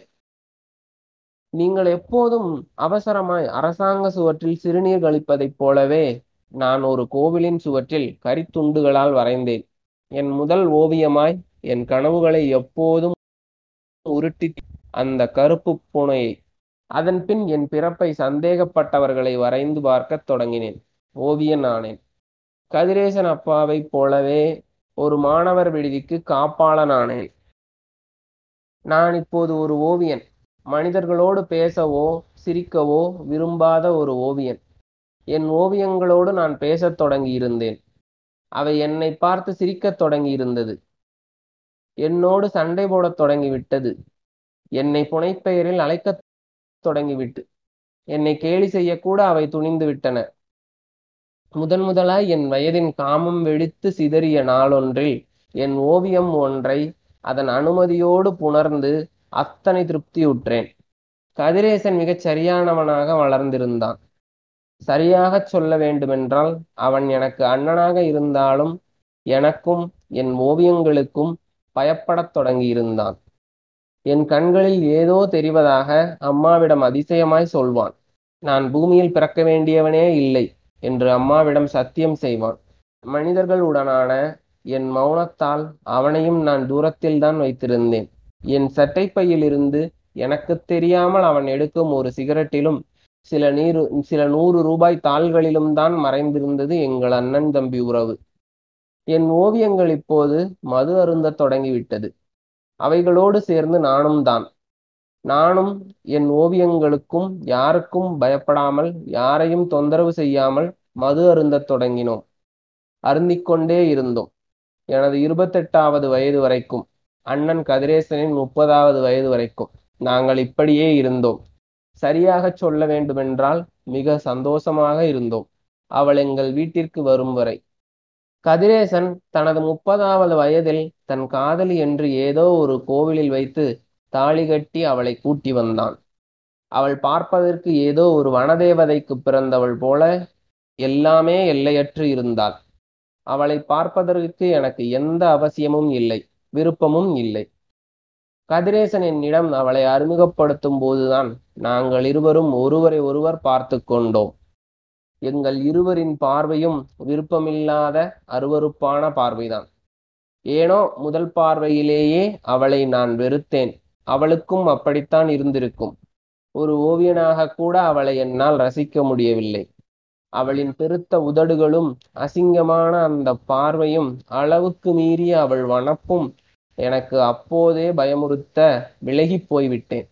A: நீங்கள் எப்போதும் அவசரமாய் அரசாங்க சுவற்றில் சிறுநீர் கழிப்பதைப் போலவே நான் ஒரு கோவிலின் சுவற்றில் கரித்துண்டுகளால் வரைந்தேன். என் முதல் ஓவியமாய் என் கனவுகளை எப்போதும் உருட்டி அந்த கருப்பு பூனையை அதன் பின் என் பிறப்பை சந்தேகப்பட்டவர்களை வரைந்து பார்க்கத் தொடங்கினேன். ஓவியன் ஆனேன். கதிரேசன் அப்பாவைப் போலவே ஒரு மாணவர் விடுதிக்கு காப்பாளனானேன். நான் இப்போது ஒரு ஓவியன். மனிதர்களோடு பேசவோ சிரிக்கவோ விரும்பாத ஒரு ஓவியன். என் ஓவியங்களோடு நான் பேசத் தொடங்கியிருந்தேன். அவை என்னை பார்த்து சிரிக்கத் தொடங்கியிருந்தது. என்னோடு சண்டை போடத் தொடங்கிவிட்டது. என்னை புனைப்பெயரில் அழைக்கத் தொடங்கிவிட்டு. என்னை கேலி செய்யக்கூட அவை துணிந்து விட்டன. முதன் முதலாய் என் வயதின் காமம் வெடித்து சிதறிய நாளொன்றில் என் ஓவியம் ஒன்றை அதன் அனுமதியோடு புணர்ந்து அத்தனை திருப்தியுற்றேன். கதிரேசன் மிகச் சரியானவனாக வளர்ந்திருந்தான். சரியாகச் சொல்ல வேண்டுமென்றால் அவன் எனக்கு அண்ணனாக இருந்தாலும் எனக்கும் என் ஓவியங்களுக்கும் பயப்படத் தொடங்கியிருந்தான். என் கண்களில் ஏதோ தெரிவதாக அம்மாவிடம் அதிசயமாய் சொல்வான். நான் பூமியில் பிறக்க வேண்டியவனே இல்லை. என்று அம்மாவிடம் சத்தியம் செய்வான். மனிதர்களுடனான என் மௌனத்தால் அவனையும் நான் தூரத்தில் தான் வைத்திருந்தேன். என் சட்டைப்பையிலிருந்து எனக்கு தெரியாமல் அவன் எடுக்கும் ஒரு சிகரெட்டிலும் சில நீரு சில நூறு ரூபாய் தாள்களிலும் தான் மறைந்திருந்தது எங்கள் அண்ணன் தம்பி உறவு. என் ஓவியங்கள் இப்போது மது அருந்தத் தொடங்கிவிட்டது. அவைகளோடு சேர்ந்து நானும் தான். நானும் என் ஓவியங்களுக்கும் யாருக்கும் பயப்படாமல் யாரையும் தொந்தரவு செய்யாமல் மது அருந்தத் தொடங்கினோம். அருந்திக்கொண்டே இருந்தோம். எனது இருபத்தெட்டாவது வயது வரைக்கும் அண்ணன் கதிரேசனின் முப்பதாவது வயது வரைக்கும் நாங்கள் இப்படியே இருந்தோம். சரியாக சொல்ல வேண்டுமென்றால் மிக சந்தோஷமாக இருந்தோம். அவள் எங்கள் வீட்டிற்கு வரும் வரை. கதிரேசன் தனது முப்பதாவது வயதில் தன் காதலி என்று ஏதோ ஒரு கோவிலில் வைத்து தாலி கட்டி அவளை கூட்டி வந்தான். அவள் பார்ப்பதற்கு ஏதோ ஒரு வனதேவதைக்கு பிறந்தவள் போல எல்லாமே எல்லையற்று இருந்தாள். அவளை பார்ப்பதற்கு எனக்கு எந்த அவசியமும் இல்லை விருப்பமும் இல்லை. கதிரேசன் என்னிடம் அவளை அறிமுகப்படுத்தும் போதுதான் நாங்கள் இருவரும் ஒருவரை ஒருவர் பார்த்து கொண்டோம். எங்கள் இருவரின் பார்வையும் விருப்பமில்லாத அருவருப்பான பார்வைதான். ஏனோ முதல் பார்வையிலேயே அவளை நான் வெறுத்தேன். அவளுக்கும் அப்படித்தான் இருந்திருக்கும். ஒரு ஓவியனாக கூட அவளை என்னால் ரசிக்க முடியவில்லை. அவளின் பெருத்த உதடுகளும் அசிங்கமான அந்த பார்வையும் அளவுக்கு மீறிய அவள் வனப்பும் எனக்கு அப்போதே பயமுறுத்த விலகிப் போய்விட்டேன்.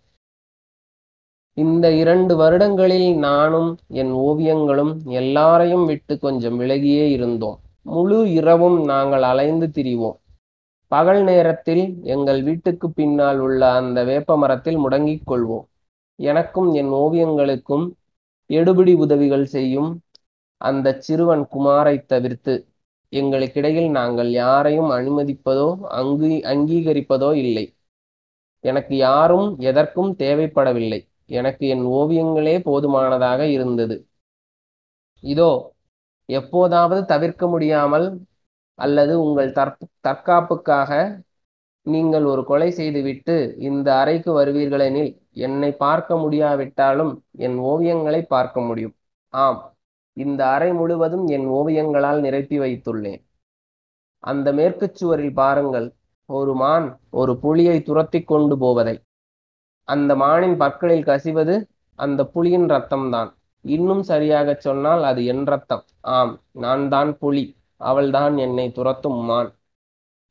A: இந்த இரண்டு வருடங்களில் நானும் என் ஓவியங்களும் எல்லாரையும் விட்டு கொஞ்சம் விலகியே இருந்தோம். முழு இரவும் நாங்கள் அலைந்து திரிவோம். பகல் நேரத்தில் எங்கள் வீட்டுக்கு பின்னால் உள்ள அந்த வேப்ப மரத்தில் முடங்கிக் கொள்வோம். எனக்கும் என் ஓவியங்களுக்கும் எடுபிடி உதவிகள் செய்யும் அந்த சிறுவன் குமாரை தவிர்த்து எங்களுக்கிடையில் நாங்கள் யாரையும் அனுமதிப்பதோ அங்கீ அங்கீகரிப்பதோ இல்லை. எனக்கு யாரும் எதற்கும் தேவைப்படவில்லை. எனக்கு என் ஓவியங்களே போதுமானதாக இருந்தது. இதோ எப்போதாவது தவிர்க்க முடியாமல் அல்லது உங்கள் தற் தற்காப்புக்காக நீங்கள் ஒரு கொலை செய்துவிட்டு இந்த அறைக்கு வருவீர்களெனில் என்னை பார்க்க முடியாவிட்டாலும் என் ஓவியங்களை பார்க்க முடியும். ஆம் இந்த அறை முழுவதும் என் ஓவியங்களால் நிரப்பி வைத்துள்ளேன். அந்த மேற்குச் சுவரில் பாருங்கள் ஒரு மான் ஒரு புலியை துரத்தி கொண்டு போவதை. அந்த மானின் பற்களில் கசிவது அந்த புலியின் ரத்தம்தான். இன்னும் சரியாகச் சொன்னால் அது என் ரத்தம். ஆம் நான் தான் புலி. அவள்தான் என்னை துரத்தும் மான்.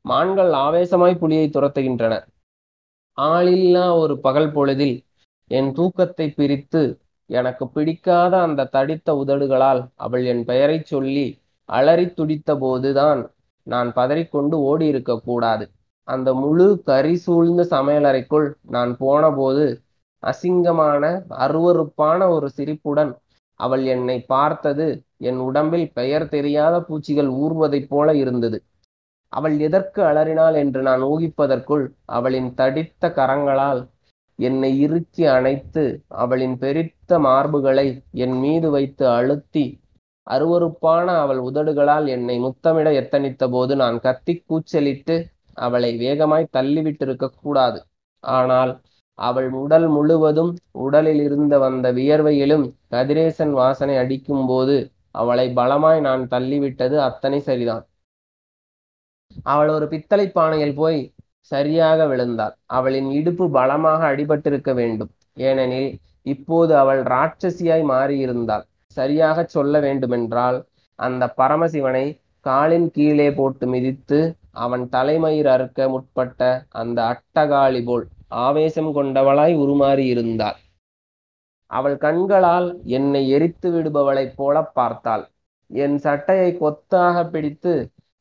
A: மான்கள் ஆவேசமாய் புலியை துரத்துகின்றன. ஆளில்லா ஒரு பகல் பொழுதில் என் தூக்கத்தை பிரித்து எனக்கு பிடிக்காத அந்த தடித்த உதடுகளால் அவள் என் பெயரைச் சொல்லி அலறி துடித்த போதுதான் நான் பதறிக்கொண்டு ஓடி இருக்க கூடாது. அந்த முழு கரி சூழ்ந்த சமையலறைக்குள் நான் போனபோது அசிங்கமான அருவருப்பான ஒரு சிரிப்புடன் அவள் என்னை பார்த்தது என் உடம்பில் பெயர் தெரியாத பூச்சிகள் ஊர்வதைப் போல இருந்தது. அவள் எதற்கு அலறினாள் என்று நான் ஊகிப்பதற்குள் அவளின் தடித்த கரங்களால் என்னை இறுக்கி அணைத்து அவளின் பெரித்த மார்புகளை என் மீது வைத்து அழுத்தி அருவருப்பான அவள் உதடுகளால் என்னை முத்தமிட எத்தனித்த போது நான் கத்தி கூச்சலிட்டு அவளை வேகமாய் தள்ளிவிட்டிருக்க கூடாது. ஆனால் அவள் உடல் முழுவதும் உடலில் இருந்து வந்த வியர்வையிலும் கதிரேசன் வாசனை அடிக்கும் போது அவளை பலமாய் நான் தள்ளிவிட்டது அத்தனை சரிதான். அவள் ஒரு பித்தளை பானையில் போய் சரியாக விழுந்தாள். அவளின் இடுப்பு பலமாக அடிபட்டிருக்க வேண்டும். ஏனெனில் இப்போது அவள் ராட்சசியாய் மாறியிருந்தாள். சரியாக சொல்ல வேண்டுமென்றால் அந்த பரமசிவனை காலின் கீழே போட்டு மிதித்து அவன் தலைமயிர் அறுக்க முற்பட்ட அந்த அட்டகாளி போல் ஆவேசம் கொண்டவளாய் உருமாறியிருந்தாள். அவள் கண்களால் என்னை எரித்து விடுபவளைப் போல பார்த்தாள். என் சட்டையை கொத்தாக பிடித்து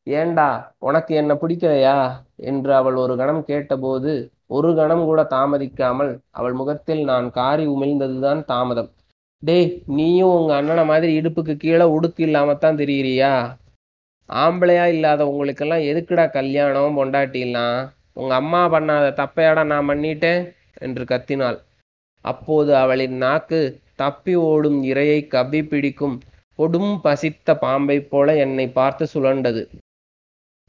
A: ஏண்டா உனக்கு என்ன பிடிக்கலையா? என்று அவள் ஒரு கணம் கேட்டபோது ஒரு கணம் கூட தாமதிக்காமல் அவள் முகத்தில் நான் காரி உமிழ்ந்ததுதான் தாமதம். டேய் நீயும் உங்க அண்ணனை மாதிரி இடுப்புக்கு கீழே உடுக்கு இல்லாமத்தான் தெரியுறியா? ஆம்பளையா இல்லாத உங்களுக்கெல்லாம் எதுக்குடா கல்யாணம் பொண்டாட்டிலாம்? உங்க அம்மா பண்ணாத தப்பையாடா நான் பண்ணிட்டேன்? என்று கத்தினாள். அப்போது அவளின் நாக்கு தப்பி ஓடும் இரையை கவ்வி பிடிக்கும் கொடும் பசித்த பாம்பை போல என்னை பார்த்து சுழண்டது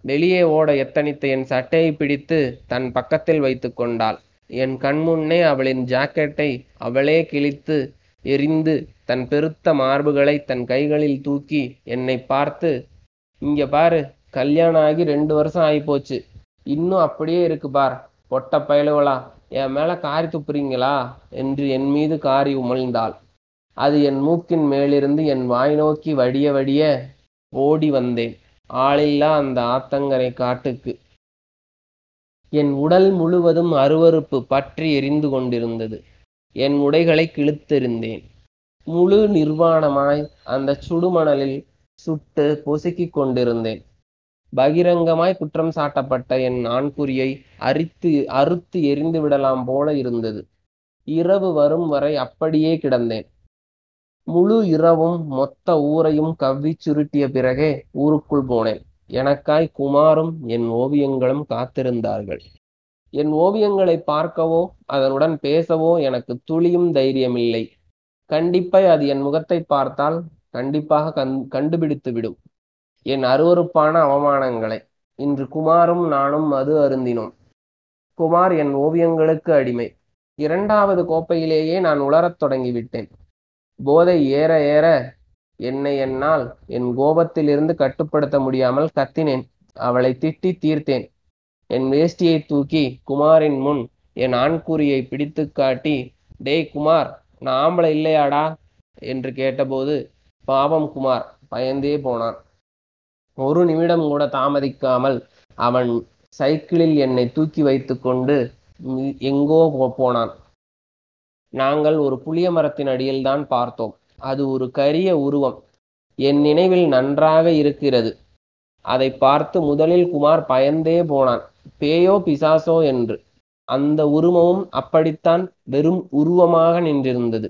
A: வெளியே ஓட எத்தனித்த என் சட்டையை பிடித்து தன் பக்கத்தில் வைத்து கொண்டாள். என் கண்முன்னே அவளின் ஜாக்கெட்டை அவளே கிழித்து எரிந்து தன் பெருத்த மார்புகளை தன் கைகளில் தூக்கி என்னை பார்த்து இங்க பாரு கல்யாணம் ஆகி ரெண்டு வருஷம் ஆயிப்போச்சு. இன்னும் அப்படியே இருக்கு பார் பொட்ட பயலுவலா என் மேல காரி துப்புறீங்களா? என்று என் மீது காரி உமிழ்ந்தாள். அது என் மூக்கின் மேலிருந்து என் வாய் நோக்கி வடிய வடிய ஓடி வந்தேன். ஆளில்லா அந்த ஆத்தங்கரை காட்டுக்கு. என் உடல் முழுவதும் அருவருப்பு பற்றி எரிந்து கொண்டிருந்தது. என் உடைகளை கிழித்திருந்தேன் முழு நிர்வாணமாய் அந்த சுடுமணலில் சுட்டு பொசுக்கிக் கொண்டிருந்தேன். பகிரங்கமாய் குற்றம் சாட்டப்பட்ட என் ஆண்குறியை அரித்து அறுத்து எரிந்து விடலாம் போல இருந்தது. இரவு வரும் வரை அப்படியே கிடந்தேன். முழு இரவும் மொத்த ஊரையும் கவ்வி சுருட்டிய பிறகே ஊருக்குள் போனேன். எனக்காய் குமாரும் என் ஓவியங்களும் காத்திருந்தார்கள். என் ஓவியங்களை பார்க்கவோ அதனுடன் பேசவோ எனக்கு துளியும் தைரியமில்லை. கண்டிப்பாய் அது என் முகத்தை பார்த்தால் கண்டிப்பாக கண் கண்டுபிடித்து விடும் என் அருவருப்பான அவமானங்களை. இன்று குமாரும் நானும் மது அருந்தினோம். குமார் என் ஓவியங்களுக்கு அடிமை. இரண்டாவது கோப்பையிலேயே நான் உளரத் தொடங்கிவிட்டேன். போதை ஏற ஏற என்னை என்னால் என் கோபத்திலிருந்து கட்டுப்படுத்த முடியாமல் கத்தினேன். அவளை திட்டி தீர்த்தேன். என் வேஷ்டியை தூக்கி குமாரின் முன் என் ஆண்குறியை பிடித்து காட்டி டேய் குமார் நான் ஆம்பளை இல்லையாடா? என்று கேட்டபோது பாவம் குமார் பயந்தே போனான். ஒரு நிமிடம் கூட தாமதிக்காமல் அவன் சைக்கிளில் என்னை தூக்கி வைத்துக்கொண்டு எங்கோ போனான். நாங்கள் ஒரு புளிய மரத்தின் அடியில்தான் பார்த்தோம். அது ஒரு கரிய உருவம். என் நினைவில் நன்றாக இருக்கிறது. அதை பார்த்து முதலில் குமார் பயந்தே போனான். பேயோ பிசாசோ என்று. அந்த உருவமும் அப்படித்தான் வெறும் உருவமாக நின்றிருந்தது.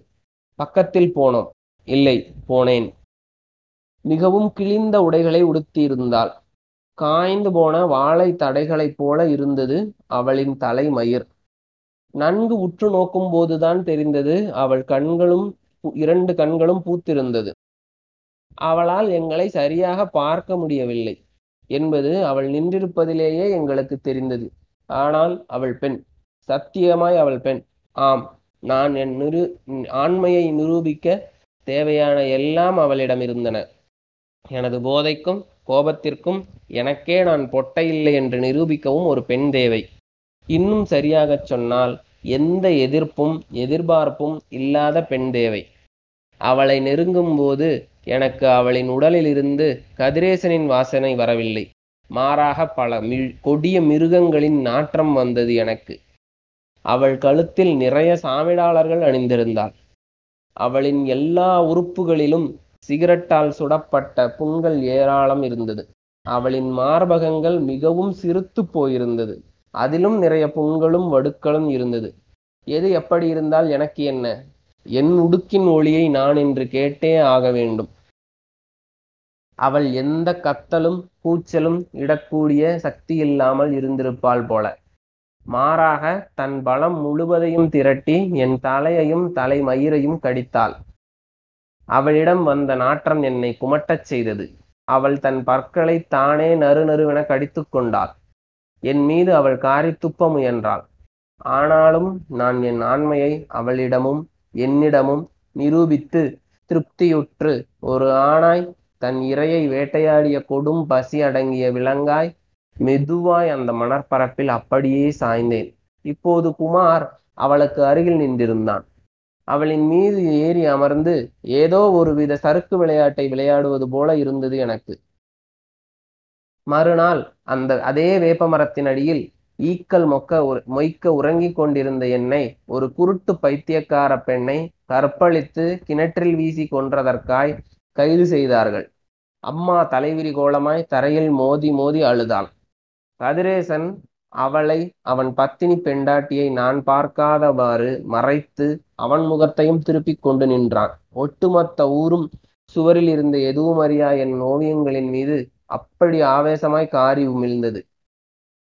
A: பக்கத்தில் போனோம். இல்லை போனேன். மிகவும் கிழிந்த உடைகளை உடுத்தியிருந்தாள். காய்ந்து போன வாழை தடைகளைப் போல இருந்தது அவளின் தலைமயிர். நன்கு உற்று நோக்கும் போதுதான் தெரிந்தது அவள் கண்களும் இரண்டு கண்களும் பூத்திருந்தது. அவளால் எங்களை சரியாக பார்க்க முடியவில்லை என்பது அவள் நின்றிருப்பதிலேயே எங்களுக்கு தெரிந்தது. ஆனால் அவள் பெண் சத்தியமாய் அவள் பெண். ஆம் நான் என் நிரு ஆண்மையை நிரூபிக்க தேவையான எல்லாம் அவளிடம் இருந்தன எனது போதைக்கும் கோபத்திற்கும் எனக்கே நான் பொட்டை இல்லை என்று நிரூபிக்கவும் ஒரு பெண் தேவை. இன்னும் சரியாகச் சொன்னால் எந்த எதிர்ப்பும் எதிர்பார்ப்பும் இல்லாத பெண் தேவை. அவளை நெருங்கும் போது எனக்கு அவளின் உடலிலிருந்து கதிரேசனின் வாசனை வரவில்லை. மாறாக பல கொடிய மிருகங்களின் நாற்றம் வந்தது எனக்கு. அவள் கழுத்தில் நிறைய சாமிடாளர்கள் அணிந்திருந்தாள். அவளின் எல்லா உறுப்புகளிலும் சிகரெட்டால் சுடப்பட்ட புண்கள் ஏராளம் இருந்தது. அவளின் மார்பகங்கள் மிகவும் சிறுத்து போயிருந்தது. அதிலும் நிறைய புண்களும் வடுக்களும் இருந்தது. எது எப்படி இருந்தால் எனக்கு என்ன? என் உடுக்கின் ஒளியை நான் என்று கேட்டே ஆக வேண்டும். அவள் எந்த கத்தலும் கூச்சலும் இடக்கூடிய சக்தி இல்லாமல் இருந்திருப்பாள் போல. மாறாக தன் பலம் முழுவதையும் திரட்டி என் தலையையும் தலைமயிரையும் கடித்தாள். அவளிடம் வந்த நாற்றம் என்னை குமட்டச் செய்தது. அவள் தன் பற்களை தானே நறு நறுவென கடித்து கொண்டாள். என் மீது அவள் காரி துப்ப முயன்றாள். ஆனாலும் நான் என் ஆண்மையை அவளிடமும் என்னிடமும் நிரூபித்து திருப்தியுற்று ஒரு ஆணாய் தன் இரையை வேட்டையாடிய கொடும் பசி அடங்கிய விலங்காய் மெதுவாய் அந்த மணற்பரப்பில் அப்படியே சாய்ந்தேன். இப்போது குமார் அவளுக்கு அருகில் நின்றிருந்தான். அவளின் மீது ஏறி அமர்ந்து ஏதோ ஒருவித சறுக்கு விளையாட்டை விளையாடுவது போல இருந்தது எனக்கு. மறுநாள் அந்த அதே வேப்ப மரத்தின் அடியில் ஈக்கள் மொக்க மொய்க்க உறங்கிக் கொண்டிருந்த என்னை ஒரு குருட்டு பைத்தியக்கார பெண்ணை கற்பழித்து கிணற்றில் வீசி கொன்றதற்காய் கைது செய்தார்கள். அம்மா தலைவிரி கோலமாய் தரையில் மோதி மோதி அழுதாள். கதிரேசன் அவளை அவன் பத்தினி பெண்டாட்டியை நான் பார்க்காதவாறு மறைத்து அவன் முகத்தையும் திருப்பிக் கொண்டு நின்றான். ஒட்டுமொத்த ஊரும் சுவரில் இருந்த எதுவும் அறியா என் ஓவியங்களின் மீது அப்படி ஆவேசமாய் காரி உமிழ்ந்தது.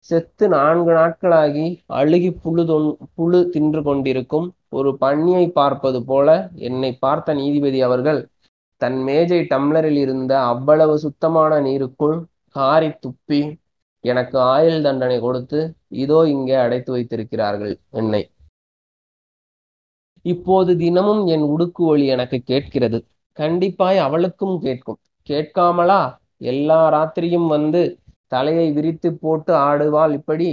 A: செத்து நான்கு நாட்களாகி அழுகி புழு தொன் புழு தின்று கொண்டிருக்கும் ஒரு பன்னியை பார்ப்பது போல என்னை பார்த்த நீதிபதி அவர்கள் தன் மேஜை டம்ளரில் இருந்த அவ்வளவு சுத்தமான நீருக்குள் காரி துப்பி எனக்கு ஆயுள் தண்டனை கொடுத்து இதோ இங்கே அடைத்து வைத்திருக்கிறார்கள் என்னை. இப்போது தினமும் என் உடுக்கு ஒளி எனக்கு கேட்கிறது. கண்டிப்பாய் அவளுக்கும் கேட்கும். கேட்காமலா? எல்லா ராத்திரியும் வந்து தலையை விரித்து போட்டு ஆடுவாள் இப்படி?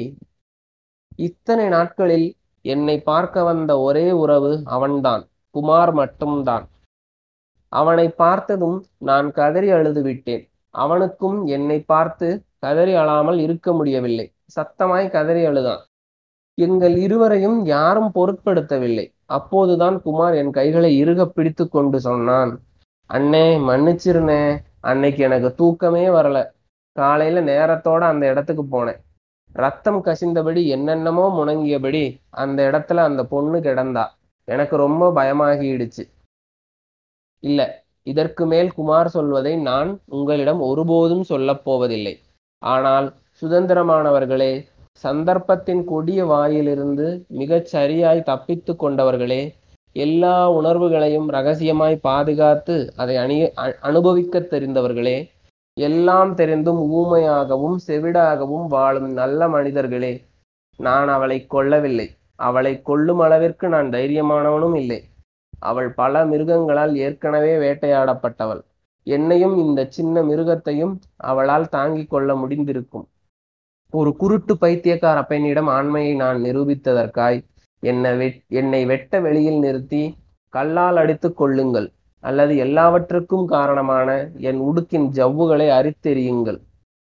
A: இத்தனை நாட்களில் என்னை பார்க்க வந்த ஒரே உறவு அவன்தான் குமார் மட்டும்தான். அவனை பார்த்ததும் நான் கதறி அழுது விட்டேன் அவனுக்கும் என்னை பார்த்து கதறி அழாமல் இருக்க முடியவில்லை. சத்தமாய் கதறி அழுதான். எங்கள் இருவரையும் யாரும் பொருட்படுத்தவில்லை. அப்போதுதான் குமார் என் கைகளை இறுக பிடித்து கொண்டு சொன்னான். அண்ணே மன்னிச்சிருனே அன்னைக்கு எனக்கு தூக்கமே வரல. காலையில நேரத்தோட அந்த இடத்துக்கு போனேன். ரத்தம் கசிந்தபடி என்னென்னமோ முணங்கியபடி அந்த இடத்துல அந்த பொண்ணு கிடந்தா. எனக்கு ரொம்ப பயமாகிடுச்சு. இல்ல இதற்கு மேல் குமார் சொல்வதை நான் உங்களிடம் ஒருபோதும் சொல்லப் போவதில்லை. ஆனால் சுதந்திரமானவர்களே சந்தர்ப்பத்தின் கொடிய வாயிலிருந்து மிகச் சரியாய் தப்பித்து கொண்டவர்களே எல்லா உணர்வுகளையும் ரகசியமாய் பாதுகாத்து அதை அணி அனுபவிக்க தெரிந்தவர்களே எல்லாம் தெரிந்தும் ஊமையாகவும் செவிடாகவும் வாழும் நல்ல மனிதர்களே நான் அவளை கொல்லவில்லை. அவளை கொல்லும் அளவிற்கு நான் தைரியமானவனும் இல்லை. அவள் பல மிருகங்களால் ஏற்கனவே வேட்டையாடப்பட்டவள். என்னையும் இந்த சின்ன மிருகத்தையும் அவளால் தாங்கிக் கொள்ள முடிந்திருக்கும். ஒரு குருட்டு பைத்தியக்கார பெண்ணிடம் ஆண்மையை நான் நிரூபித்ததற்காய் என்னை வெட் என்னை வெட்ட வெளியில் நிறுத்தி கல்லால் அடித்துக் கொள்ளுங்கள். அல்லது எல்லாவற்றுக்கும் காரணமான என் உடுக்கின் ஜவ்வுகளை அரித்தெறியுங்கள்.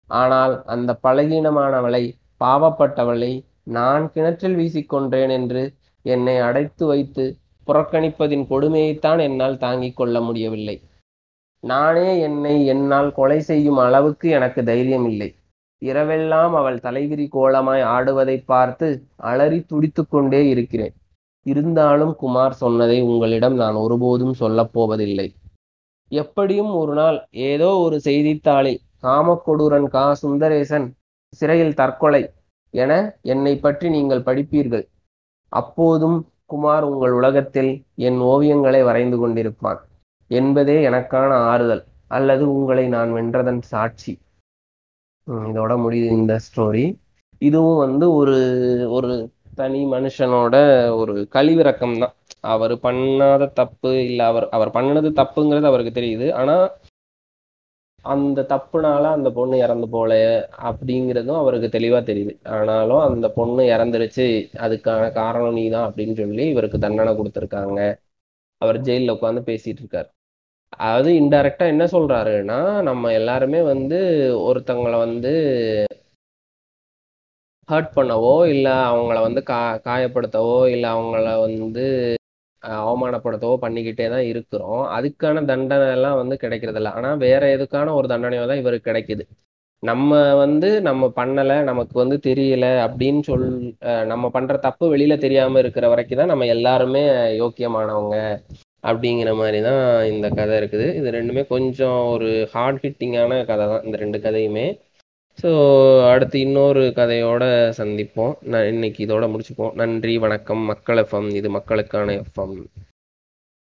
A: ஆனால் அந்த பலகீனமானவளை பாவப்பட்டவளை நான் கிணற்றில் வீசிக்கொன்றேன் என்று என்னை அடைத்து வைத்து புறக்கணிப்பதின் கொடுமையைத்தான் என்னால் தாங்கிக் கொள்ள முடியவில்லை. நானே என்னை என்னால் கொலை செய்யும் அளவுக்கு எனக்கு தைரியம் இல்லை. இரவெல்லாம் அவள் தலைவிரி கோலமாய் ஆடுவதை பார்த்து அலறி துடித்து கொண்டே இருக்கிறேன். இருந்தாலும் குமார் சொன்னதை உங்களிடம் நான் ஒருபோதும் சொல்லப் போவதில்லை. எப்படியும் ஒரு நாள் ஏதோ ஒரு செய்தித்தாளில் காமக்கொடூரன் கா. சுந்தரேசன் சிறையில் தற்கொலை என என்னை பற்றி நீங்கள் படிப்பீர்கள். அப்போதும் குமார் உங்கள் உலகத்தில் என் ஓவியங்களை வரைந்து கொண்டிருப்பான். என்பதே எனக்கான ஆறுதல். அல்லது உங்களை நான் வென்றதன் சாட்சி. இதோட முடியுது இந்த ஸ்டோரி இதுவும் வந்து ஒரு ஒரு தனி மனுஷனோட ஒரு கழிவிறக்கம் தான். அவர் பண்ணாத தப்பு இல்லை அவர் அவர் பண்ணது தப்புங்கிறது அவருக்கு தெரியுது. ஆனா அந்த தப்புனால அந்த பொண்ணு இறந்து போல அப்படிங்கிறதும் அவருக்கு தெளிவா தெரியுது. ஆனாலும் அந்த பொண்ணு இறந்துருச்சு அதுக்கான காரணம் நீ தான் அப்படின்னு சொல்லி இவருக்கு தண்டனை கொடுத்துருக்காங்க. அவர் ஜெயிலில் உட்காந்து பேசிட்டு இருக்காரு. அதாவது இன்டைரக்டா என்ன சொல்றாருன்னா நம்ம எல்லாருமே வந்து ஒருத்தங்களை வந்து ஹர்ட் பண்ணவோ இல்லை அவங்கள வந்து கா காயப்படுத்தவோ இல்லை அவங்கள வந்து அவமானப்படுத்தவோ பண்ணிக்கிட்டே தான் இருக்கிறோம். அதுக்கான தண்டனை எல்லாம் வந்து கிடைக்கிறதில்ல. ஆனால் வேற எதுக்கான ஒரு தண்டனையோ தான் இவருக்கு கிடைக்குது. நம்ம வந்து நம்ம பண்ணலை நமக்கு வந்து தெரியல அப்படின்னு சொல் நம்ம பண்ற தப்பு வெளியில தெரியாம இருக்கிற வரைக்கும் தான் நம்ம எல்லாருமே யோக்கியமானவங்க. அப்படிங்கிற மாதிரி தான் இந்த கதை இருக்குது. இது ரெண்டுமே கொஞ்சம் ஒரு ஹார்ட் ஹிட்டிங்கான கதை தான் இந்த ரெண்டு கதையுமே. ஸோ அடுத்து இன்னொரு கதையோட சந்திப்போம். நான் இன்னைக்கு இதோட முடிச்சுப்போம். நன்றி வணக்கம். மக்கள் எஃப்எம் இது மக்களுக்கான எஃப்எம்